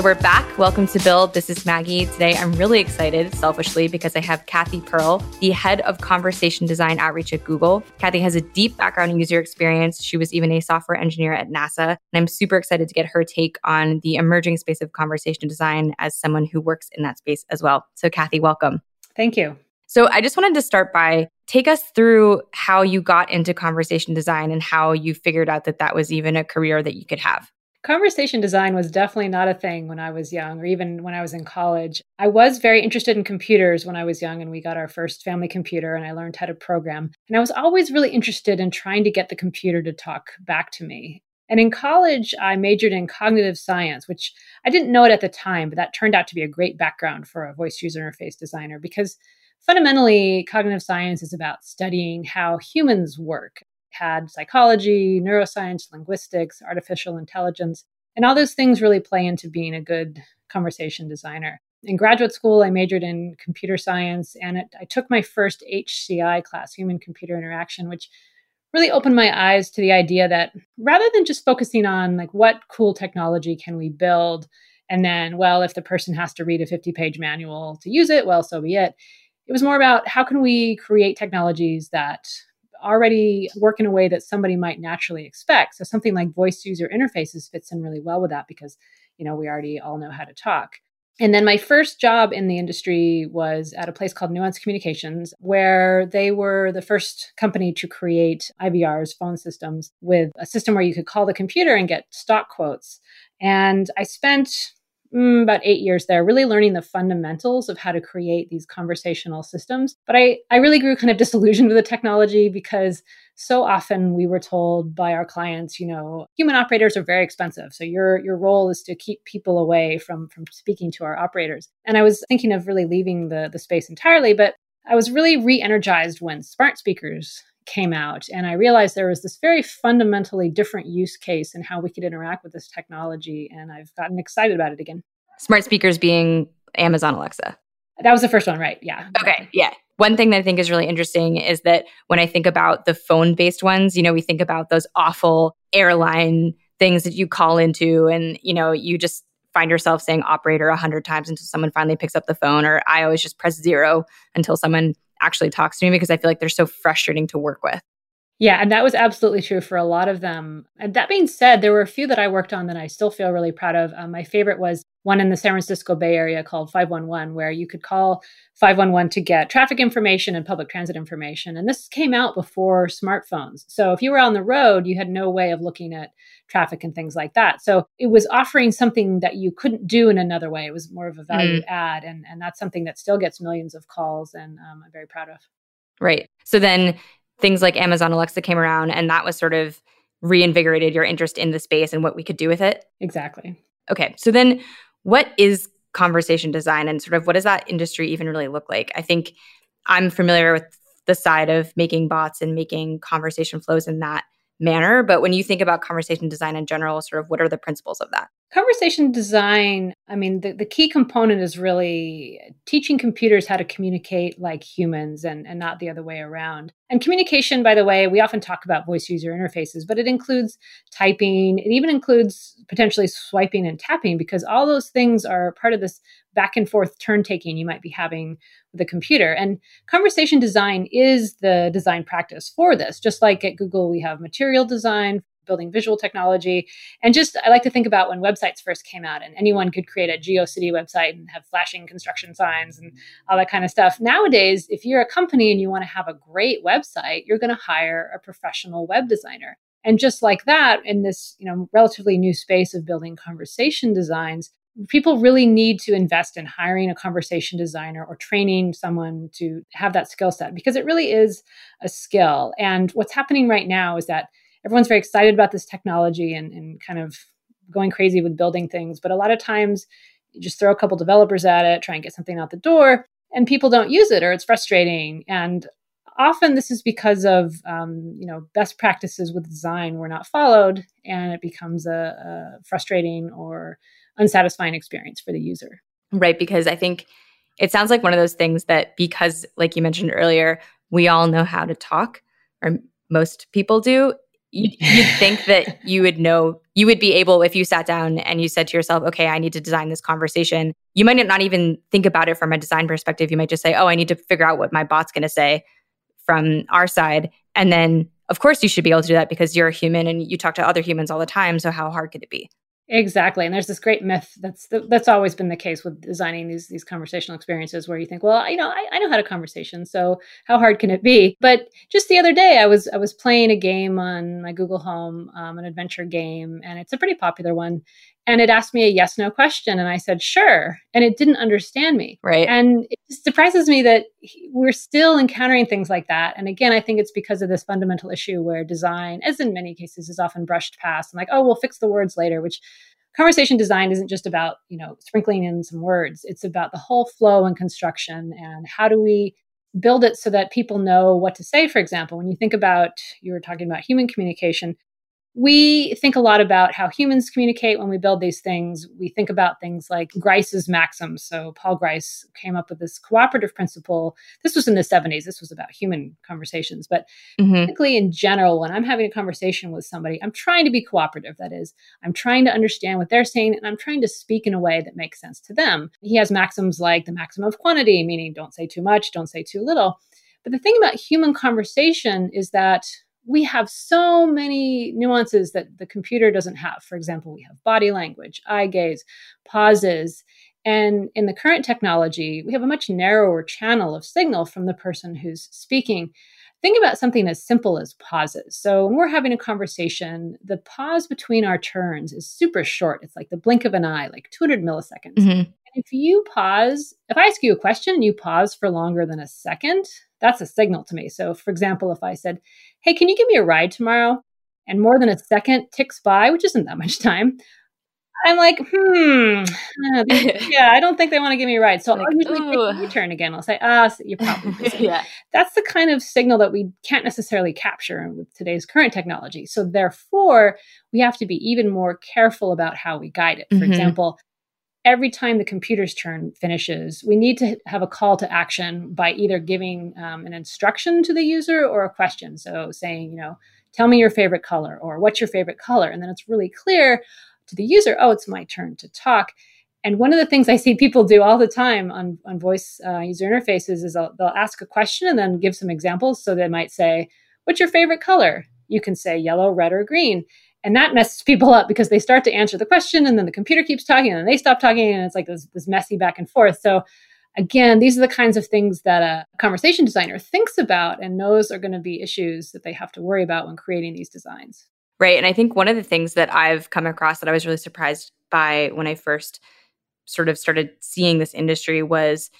So we're back. Welcome to Build. This is Maggie. Today I'm really excited, selfishly, because I have Cathy Pearl, the head of conversation design outreach at Google. Cathy has a deep background in user experience. She was even a software engineer at NASA. And I'm super excited to get her take on the emerging space of conversation design as someone who works in that space as well. So, Cathy, welcome. Thank you. So, I just wanted to start by take us through how you got into conversation design and how you figured out that that was even a career that you could have. Conversation design was definitely not a thing when I was young or even when I was in college. I was very interested in computers when I was young and we got our first family computer and I learned how to program. And I was always really interested in trying to get the computer to talk back to me. And in college, I majored in cognitive science, which I didn't know it at the time, but that turned out to be a great background for a voice user interface designer because fundamentally, cognitive science is about studying how humans work had psychology, neuroscience, linguistics, artificial intelligence, and all those things really play into being a good conversation designer. In graduate school, I majored in computer science and it, I took my first HCI class, Human Computer Interaction, which really opened my eyes to the idea that rather than just focusing on like what cool technology can we build and then well if the person has to read a 50 page manual to use it well so be it it was more about how can we create technologies that already work in a way that somebody might naturally expect. So something like voice user interfaces fits in really well with that because, you know, we already all know how to talk. And then my first job in the industry was at a place called Nuance Communications, where they were the first company to create IVRs, phone systems, with a system where you could call the computer and get stock quotes. And I spent mm, about eight years there, really learning the fundamentals of how to create these conversational systems. But I, I really grew kind of disillusioned with the technology because so often we were told by our clients, you know, human operators are very expensive. So your your role is to keep people away from from speaking to our operators. And I was thinking of really leaving the the space entirely, but I was really re-energized when smart speakers came out and i realized there was this very fundamentally different use case in how we could interact with this technology and i've gotten excited about it again. Smart speakers being amazon alexa. That was the first one right yeah. Okay yeah. One thing that i think is really interesting is that when i think about the phone based ones you know we think about those awful airline things that you call into and you know you just find yourself saying operator a hundred times until someone finally picks up the phone or i always just press zero until someone actually talks to me because I feel like they're so frustrating to work with. Yeah, and that was absolutely true for a lot of them. And that being said, there were a few that I worked on that I still feel really proud of. Um, my favorite was one in the San Francisco Bay Area called 511, where you could call 511 to get traffic information and public transit information. And this came out before smartphones. So if you were on the road, you had no way of looking at traffic and things like that. So it was offering something that you couldn't do in another way. It was more of a value mm. add. And, and that's something that still gets millions of calls and um, I'm very proud of. Right. So then things like Amazon Alexa came around and that was sort of reinvigorated your interest in the space and what we could do with it? Exactly. Okay. So then what is conversation design and sort of what does that industry even really look like? I think I'm familiar with the side of making bots and making conversation flows in that manner, but when you think about conversation design in general, sort of what are the principles of that? Conversation design, I mean, the, the key component is really teaching computers how to communicate like humans and, and not the other way around. And communication, by the way, we often talk about voice user interfaces, but it includes typing. It even includes potentially swiping and tapping because all those things are part of this back and forth turn taking you might be having with a computer. And conversation design is the design practice for this. Just like at Google, we have material design building visual technology. And just, I like to think about when websites first came out and anyone could create a GeoCity website and have flashing construction signs and all that kind of stuff. Nowadays, if you're a company and you want to have a great website, you're going to hire a professional web designer. And just like that, in this you know relatively new space of building conversation designs, people really need to invest in hiring a conversation designer or training someone to have that skill set because it really is a skill. And what's happening right now is that everyone's very excited about this technology and, and kind of going crazy with building things. But a lot of times you just throw a couple developers at it, try and get something out the door, and people don't use it or it's frustrating. And often this is because of um, you know best practices with design were not followed and it becomes a, a frustrating or unsatisfying experience for the user right because i think it sounds like one of those things that because like you mentioned earlier we all know how to talk or most people do you'd, you'd think that you would know, you would be able, if you sat down and you said to yourself, okay, I need to design this conversation, you might not even think about it from a design perspective. You might just say, oh, I need to figure out what my bot's going to say from our side. And then, of course, you should be able to do that because you're a human and you talk to other humans all the time. So, how hard could it be? Exactly, and there's this great myth that's that's always been the case with designing these these conversational experiences, where you think, well, you know, I, I know how to conversation, so how hard can it be? But just the other day, I was I was playing a game on my Google Home, um, an adventure game, and it's a pretty popular one, and it asked me a yes no question and i said sure and it didn't understand me. Right. And it surprises me that we're still encountering things like that. And again i think it's because of this fundamental issue where design as in many cases is often brushed past. And like oh we'll fix the words later which conversation design isn't just about you know sprinkling in some words. It's about the whole flow and construction and how do we build it so that people know what to say for example. When you think about you were talking about human communication we think a lot about how humans communicate when we build these things. We think about things like Grice's maxims. So Paul Grice came up with this cooperative principle. This was in the 70s. This was about human conversations. But mm-hmm. typically in general, when I'm having a conversation with somebody, I'm trying to be cooperative. That is, I'm trying to understand what they're saying and I'm trying to speak in a way that makes sense to them. He has maxims like the maximum of quantity, meaning don't say too much, don't say too little. But the thing about human conversation is that we have so many nuances that the computer doesn't have. For example, we have body language, eye gaze, pauses. And in the current technology, we have a much narrower channel of signal from the person who's speaking. Think about something as simple as pauses. So, when we're having a conversation, the pause between our turns is super short. It's like the blink of an eye, like 200 milliseconds. Mm-hmm. If you pause, if I ask you a question and you pause for longer than a second, that's a signal to me. So, for example, if I said, Hey, can you give me a ride tomorrow? And more than a second ticks by, which isn't that much time. I'm like, hmm, uh, yeah, I don't think they want to give me a ride. So like, I'll usually take turn again. I'll say, ah, so you're probably busy. yeah. That's the kind of signal that we can't necessarily capture with today's current technology. So therefore, we have to be even more careful about how we guide it. For mm-hmm. example, every time the computer's turn finishes, we need to have a call to action by either giving um, an instruction to the user or a question. So saying, you know, tell me your favorite color or what's your favorite color? And then it's really clear to the user, oh, it's my turn to talk. And one of the things I see people do all the time on, on voice uh, user interfaces is they'll, they'll ask a question and then give some examples. So they might say, what's your favorite color? You can say yellow, red, or green. And that messes people up because they start to answer the question and then the computer keeps talking and they stop talking and it's like this, this messy back and forth. So again, these are the kinds of things that a conversation designer thinks about and knows are going to be issues that they have to worry about when creating these designs. Right. And I think one of the things that I've come across that I was really surprised by when I first sort of started seeing this industry was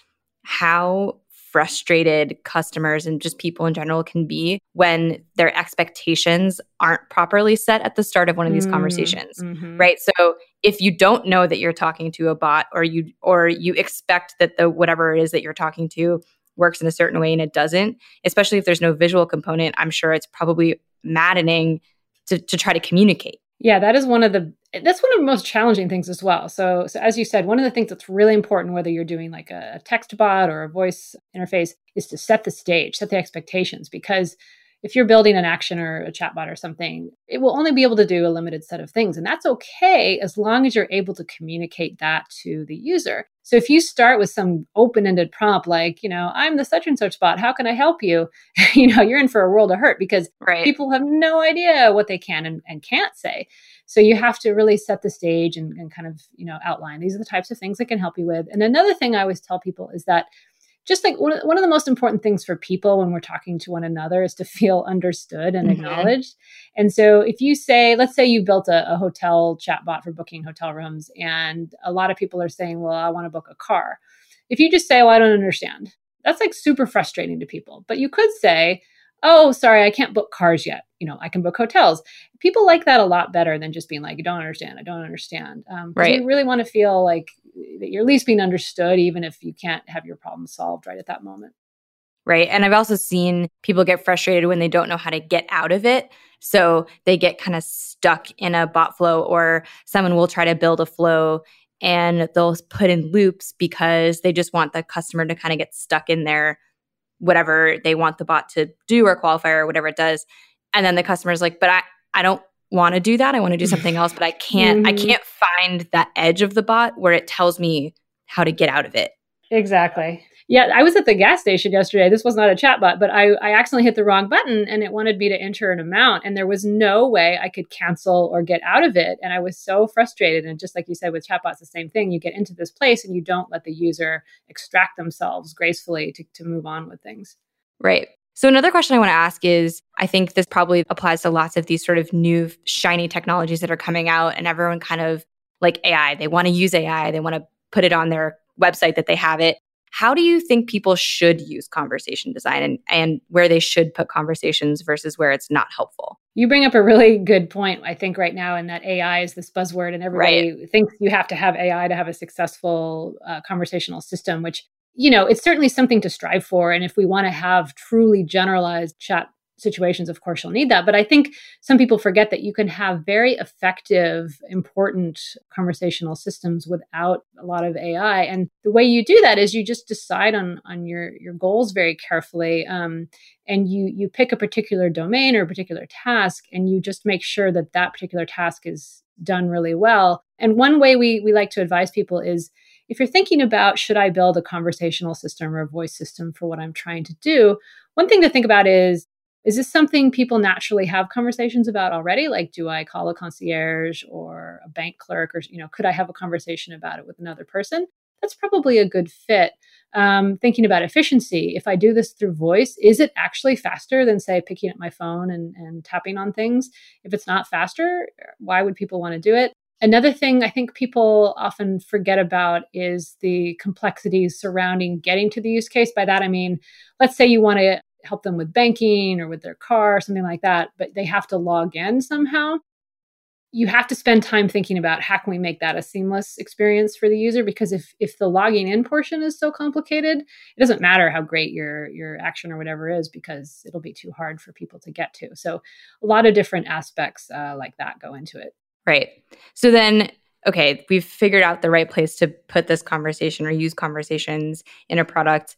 how frustrated customers and just people in general can be when their expectations aren't properly set at the start of one of these mm, conversations mm-hmm. right? So if you don't know that you're talking to a bot or you or you expect that the whatever it is that you're talking to works in a certain way and it doesn't especially if there's no visual component i'm sure it's probably maddening to, to try to communicate. Yeah, that is one of the that's one of the most challenging things as well. So, so as you said, one of the things that's really important, whether you're doing like a, text bot or a voice interface, is to set the stage, set the expectations, because if you're building an action or a chatbot or something, it will only be able to do a limited set of things. And that's okay as long as you're able to communicate that to the user. So if you start with some open-ended prompt like, you know, I'm the such and such bot, how can I help you? you know, you're in for a world of hurt because right. people have no idea what they can and, and, can't say. So you have to really set the stage and, and kind of, you know, outline these are the types of things I can help you with. And another thing I always tell people is that just like one of, one of the most important things for people when we're talking to one another is to feel understood and mm-hmm. acknowledged. And so if you say, let's say you built a, a hotel chatbot for booking hotel rooms, and a lot of people are saying, well, I want to book a car. If you just say, well, I don't understand, that's like super frustrating to people. But you could say, oh, sorry, I can't book cars yet. You know, I can book hotels. People like that a lot better than just being like, you don't understand, I don't understand. Um, right. You really want to feel like that you're at least being understood, even if you can't have your problem solved right at that moment. Right. And I've also seen people get frustrated when they don't know how to get out of it. So they get kind of stuck in a bot flow, or someone will try to build a flow and they'll put in loops because they just want the customer to kind of get stuck in there, whatever they want the bot to do or qualify or whatever it does. And then the customer's like, but I, I don't want to do that. I want to do something else, but I can't mm-hmm. I can't find that edge of the bot where it tells me how to get out of it. Exactly. Yeah, I was at the gas station yesterday. This was not a chatbot, but I, I accidentally hit the wrong button and it wanted me to enter an amount. And there was no way I could cancel or get out of it. And I was so frustrated. And just like you said with chatbots, the same thing. You get into this place and you don't let the user extract themselves gracefully to, to move on with things. Right. So, another question I want to ask is I think this probably applies to lots of these sort of new, shiny technologies that are coming out, and everyone kind of like AI. They want to use AI, they want to put it on their website that they have it. How do you think people should use conversation design and, and where they should put conversations versus where it's not helpful? You bring up a really good point, I think, right now, in that AI is this buzzword, and everybody right. thinks you have to have AI to have a successful uh, conversational system, which you know, it's certainly something to strive for. And if we want to have truly generalized chat situations, of course, you'll need that. But I think some people forget that you can have very effective, important conversational systems without a lot of AI. And the way you do that is you just decide on on your your goals very carefully, um, and you you pick a particular domain or a particular task, and you just make sure that that particular task is done really well. And one way we we like to advise people is if you're thinking about should I build a conversational system or a voice system for what I'm trying to do, one thing to think about is is this something people naturally have conversations about already? Like do i call a concierge or a bank clerk or you know could i have a conversation about it with another person? That's probably a good fit. Um, thinking about efficiency if i do this through voice is it actually faster than say picking up my phone and, and tapping on things? If it's not faster why would people want to do it? Another thing I think people often forget about is the complexities surrounding getting to the use case. By that, I mean, let's say you want to help them with banking or with their car, something like that, but they have to log in somehow. You have to spend time thinking about how can we make that a seamless experience for the user because if if the logging in portion is so complicated, it doesn't matter how great your your action or whatever is because it'll be too hard for people to get to. So a lot of different aspects uh, like that go into it. Right. So then, okay, we've figured out the right place to put this conversation or use conversations in a product.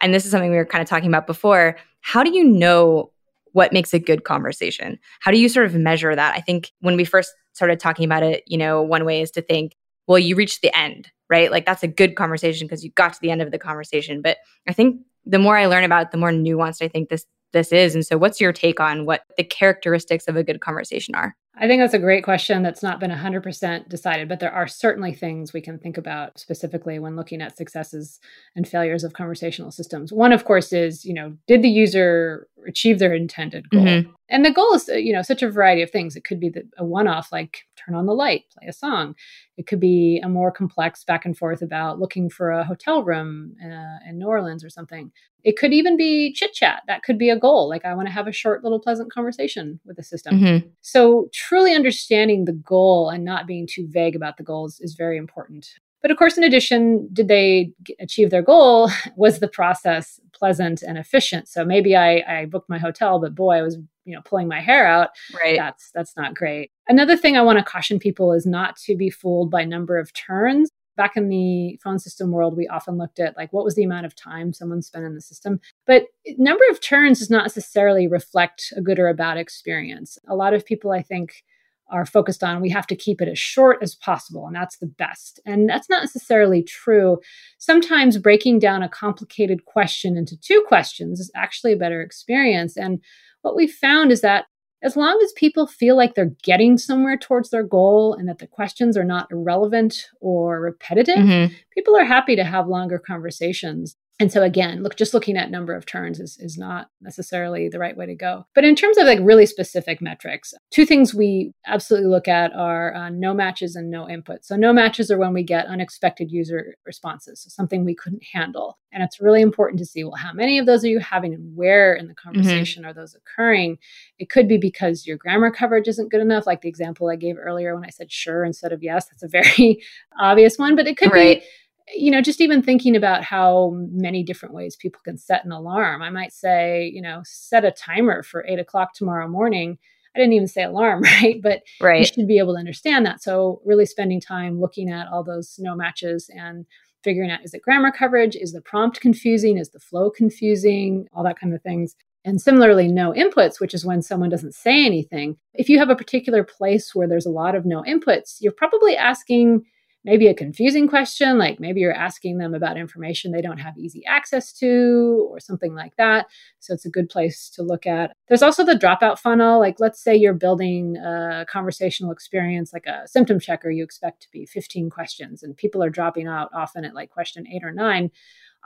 And this is something we were kind of talking about before. How do you know what makes a good conversation? How do you sort of measure that? I think when we first started talking about it, you know, one way is to think, well, you reached the end, right? Like that's a good conversation because you got to the end of the conversation. But I think the more I learn about it, the more nuanced I think this this is. And so what's your take on what the characteristics of a good conversation are? I think that's a great question that's not been 100% decided, but there are certainly things we can think about specifically when looking at successes and failures of conversational systems. One, of course, is, you know, did the user achieve their intended goal? Mm-hmm. And the goal is, you know, such a variety of things. It could be a one off, like turn on the light, play a song. It could be a more complex back and forth about looking for a hotel room uh, in New Orleans or something. It could even be chit chat. That could be a goal. Like, I want to have a short, little pleasant conversation with the system. Mm-hmm. So, truly understanding the goal and not being too vague about the goals is very important. But of course, in addition, did they achieve their goal? Was the process pleasant and efficient? So maybe I, I booked my hotel, but boy, I was you know pulling my hair out. Right. That's that's not great. Another thing I want to caution people is not to be fooled by number of turns. Back in the phone system world, we often looked at like what was the amount of time someone spent in the system. But number of turns does not necessarily reflect a good or a bad experience. A lot of people, I think, are focused on we have to keep it as short as possible and that's the best. And that's not necessarily true. Sometimes breaking down a complicated question into two questions is actually a better experience. And what we found is that as long as people feel like they're getting somewhere towards their goal and that the questions are not irrelevant or repetitive, mm-hmm. people are happy to have longer conversations and so again look just looking at number of turns is, is not necessarily the right way to go but in terms of like really specific metrics two things we absolutely look at are uh, no matches and no input so no matches are when we get unexpected user responses so something we couldn't handle and it's really important to see well how many of those are you having and where in the mm-hmm. conversation mm-hmm. are those occurring it could be because your grammar coverage isn't good enough like the example i gave earlier when i said sure instead of yes that's a very obvious one but it could right. be you know, just even thinking about how many different ways people can set an alarm. I might say, you know, set a timer for eight o'clock tomorrow morning. I didn't even say alarm, right? But right. you should be able to understand that. So, really spending time looking at all those no matches and figuring out is it grammar coverage? Is the prompt confusing? Is the flow confusing? All that kind of things. And similarly, no inputs, which is when someone doesn't say anything. If you have a particular place where there's a lot of no inputs, you're probably asking maybe a confusing question, like maybe you're asking them about information they don't have easy access to or something like that. So it's a good place to look at. There's also the dropout funnel. Like, let's say you're building a conversational experience, like a symptom checker, you expect to be 15 questions, and people are dropping out often at like question eight or nine.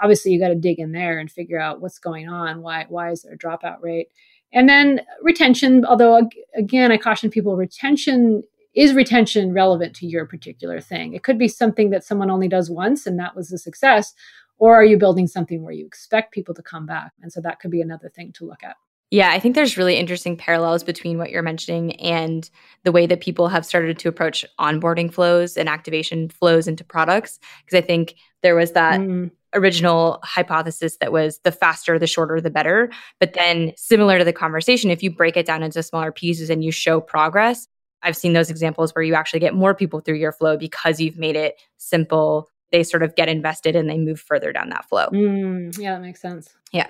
Obviously, you got to dig in there and figure out what's going on. Why, why is there a dropout rate? And then retention, although again, I caution people retention is retention relevant to your particular thing? It could be something that someone only does once and that was a success. Or are you building something where you expect people to come back? And so that could be another thing to look at. Yeah, I think there's really interesting parallels between what you're mentioning and the way that people have started to approach onboarding flows and activation flows into products. Because I think there was that mm. original hypothesis that was the faster, the shorter, the better. But then, similar to the conversation, if you break it down into smaller pieces and you show progress, I've seen those examples where you actually get more people through your flow because you've made it simple. They sort of get invested and they move further down that flow. Mm, yeah, that makes sense. Yeah.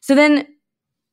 So then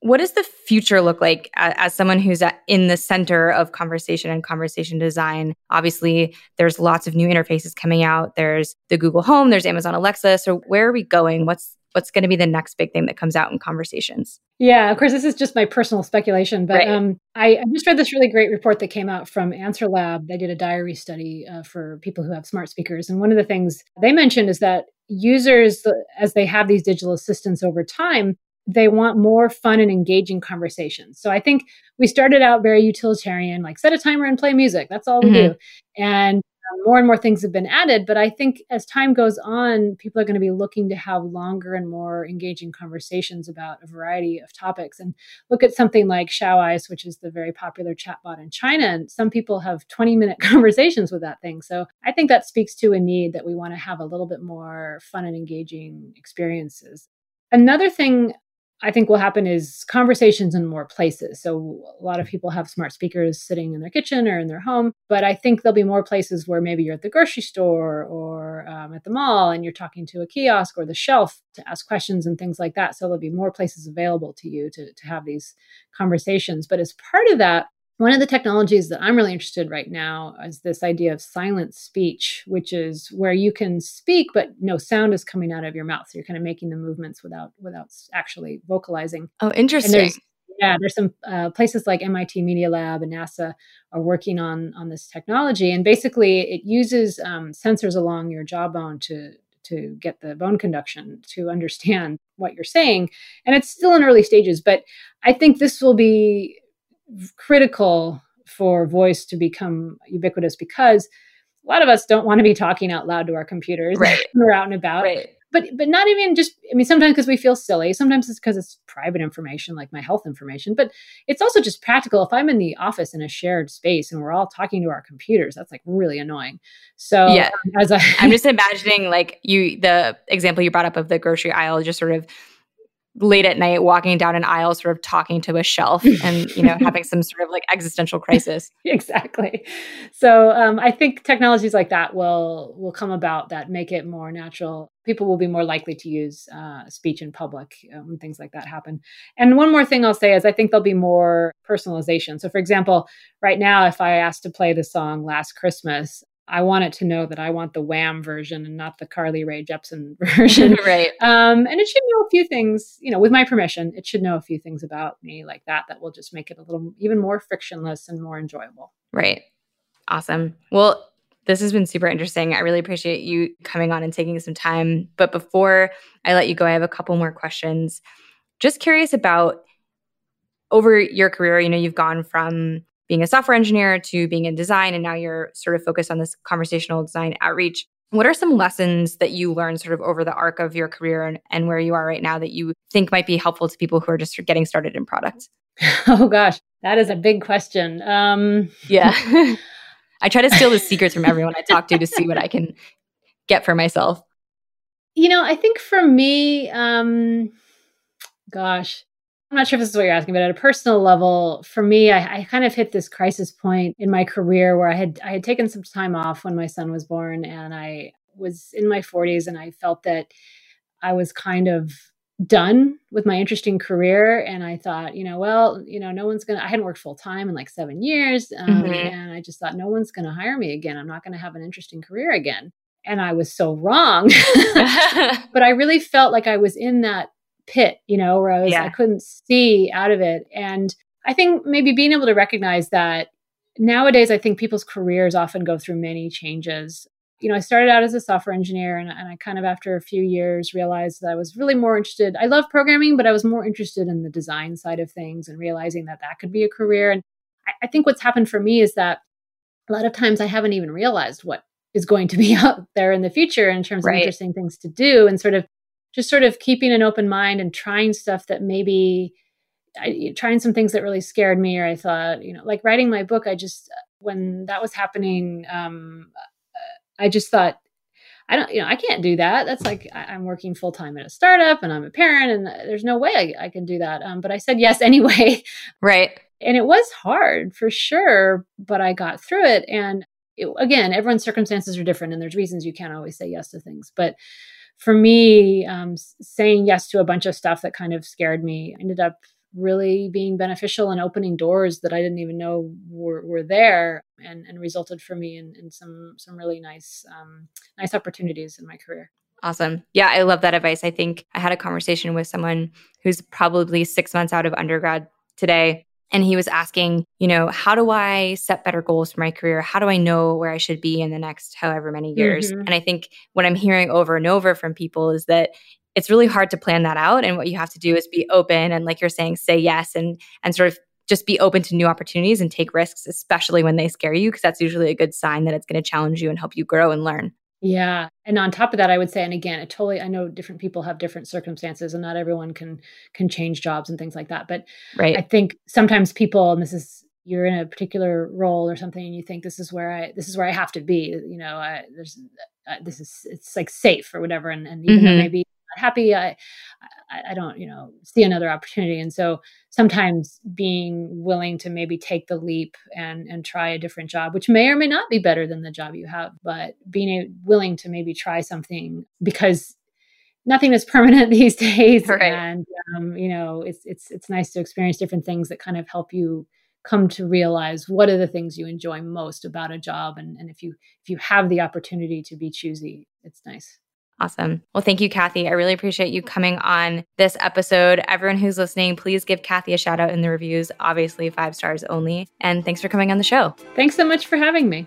what does the future look like as, as someone who's at, in the center of conversation and conversation design? Obviously, there's lots of new interfaces coming out. There's the Google Home, there's Amazon Alexa. So where are we going? What's what's going to be the next big thing that comes out in conversations? Yeah, of course, this is just my personal speculation, but right. um, I, I, just read this really great report that came out from AnswerLab. They did a diary study uh, for people who have smart speakers. And one of the things they mentioned is that users, as they have these digital assistants over time, they want more fun and engaging conversations. So I think we started out very utilitarian, like set a timer and play music. That's all we mm-hmm. do. And Uh, more and more things have been added. But I think as time goes on, people are going to be looking to have longer and more engaging conversations about a variety of topics. And look at something like Xiaoice, which is the very popular chatbot in China. And some people have 20 minute conversations with that thing. So I think that speaks to a need that we want to have a little bit more fun and engaging experiences. Another thing I think will happen is conversations in more places. So a lot of people have smart speakers sitting in their kitchen or in their home, but I think there'll be more places where maybe you're at the grocery store or um, at the mall and you're talking to a kiosk or the shelf to ask questions and things like that. So there'll be more places available to you to, to have these conversations. But as part of that, one of the technologies that I'm really interested right now is this idea of silent speech, which is where you can speak but no sound is coming out of your mouth. So you're kind of making the movements without without actually vocalizing. Oh, interesting. There's, yeah, there's some uh, places like MIT Media Lab and NASA are working on on this technology, and basically it uses um, sensors along your jawbone to to get the bone conduction to understand what you're saying. And it's still in early stages, but I think this will be critical for voice to become ubiquitous because a lot of us don't want to be talking out loud to our computers right. when we're out and about. Right. But but not even just I mean sometimes because we feel silly, sometimes it's because it's private information like my health information, but it's also just practical. If I'm in the office in a shared space and we're all talking to our computers, that's like really annoying. So yeah, um, as I I'm just imagining like you the example you brought up of the grocery aisle just sort of late at night walking down an aisle sort of talking to a shelf and you know having some sort of like existential crisis. Exactly. So um, i think technologies like that will will come about that make it more natural. People will be more likely to use uh, speech in public um, when things like that happen. And one more thing i'll say is i think there'll be more personalization. So for example right now if i ask to play the song last christmas I want it to know that I want the Wham version and not the Carly Rae Jepsen version. right. Um, and it should know a few things, you know, with my permission, it should know a few things about me like that that will just make it a little even more frictionless and more enjoyable. Right. Awesome. Well, this has been super interesting. I really appreciate you coming on and taking some time. But before I let you go, I have a couple more questions. Just curious about over your career, you know, you've gone from being a software engineer to being in design, and now you're sort of focused on this conversational design outreach. What are some lessons that you learned sort of over the arc of your career and, and where you are right now that you think might be helpful to people who are just getting started in product? Oh gosh, that is a big question. Um... Yeah. I try to steal the secrets from everyone I talk to to see what I can get for myself. You know, I think for me, um, gosh, I'm not sure if this is what you're asking, but at a personal level, for me, I, I, kind of hit this crisis point in my career where I had I had taken some time off when my son was born, and I was in my 40s, and I felt that I was kind of done with my interesting career. And i thought you know well you know no one's gonna i hadn't worked full time in like seven years um, mm-hmm. and i just thought no one's gonna hire me again. I'm not gonna have an interesting career again. And i was so wrong. But i really felt like i was in that pit you know where i was yeah. i couldn't see out of it and i think maybe being able to recognize that nowadays i think people's careers often go through many changes you know, I started out as a software engineer and, and I kind of, after a few years, realized that I was really more interested. I love programming, but I was more interested in the design side of things and realizing that that could be a career. And I, I think what's happened for me is that a lot of times I haven't even realized what is going to be out there in the future in terms right. of interesting things to do and sort of just sort of keeping an open mind and trying stuff that maybe I, trying some things that really scared me or I thought, you know, like writing my book, I just when that was happening, um, I just thought, I don't, you know, I can't do that. That's like I, am working full time at a startup and I'm a parent, and there's no way I, I can do that. Um, but I said yes anyway. Right. And it was hard for sure, but I got through it. And it, again, everyone's circumstances are different, and there's reasons you can't always say yes to things. But for me, um, saying yes to a bunch of stuff that kind of scared me ended up really being beneficial and opening doors that I didn't even know were, were there and, and resulted for me in, in some some really nice um, nice opportunities in my career. Awesome. Yeah, I love that advice. I think I had a conversation with someone who's probably six months out of undergrad today. And he was asking, you know, how do I set better goals for my career? How do I know where I should be in the next however many years? Mm-hmm. And I think what I'm hearing over and over from people is that it's really hard to plan that out and what you have to do is be open and like you're saying say yes and and sort of just be open to new opportunities and take risks especially when they scare you because that's usually a good sign that it's going to challenge you and help you grow and learn yeah and on top of that i would say and again it totally i know different people have different circumstances and not everyone can can change jobs and things like that but right i think sometimes people and this is you're in a particular role or something and you think this is where i this is where i have to be you know I, there's uh, this is it's like safe or whatever and, and even mm-hmm. though maybe happy I, I don't you know see another opportunity. And so sometimes being willing to maybe take the leap and and try a different job which may or may not be better than the job you have but being willing to maybe try something because nothing is permanent these days. Right. and um, you know it's it's it's nice to experience different things that kind of help you come to realize what are the things you enjoy most about a job. And, and if you if you have the opportunity to be choosy it's nice Awesome. Well, thank you, Cathy. I really appreciate you coming on this episode. Everyone who's listening, please give Cathy a shout out in the reviews. Obviously, five stars only. And thanks for coming on the show. Thanks so much for having me.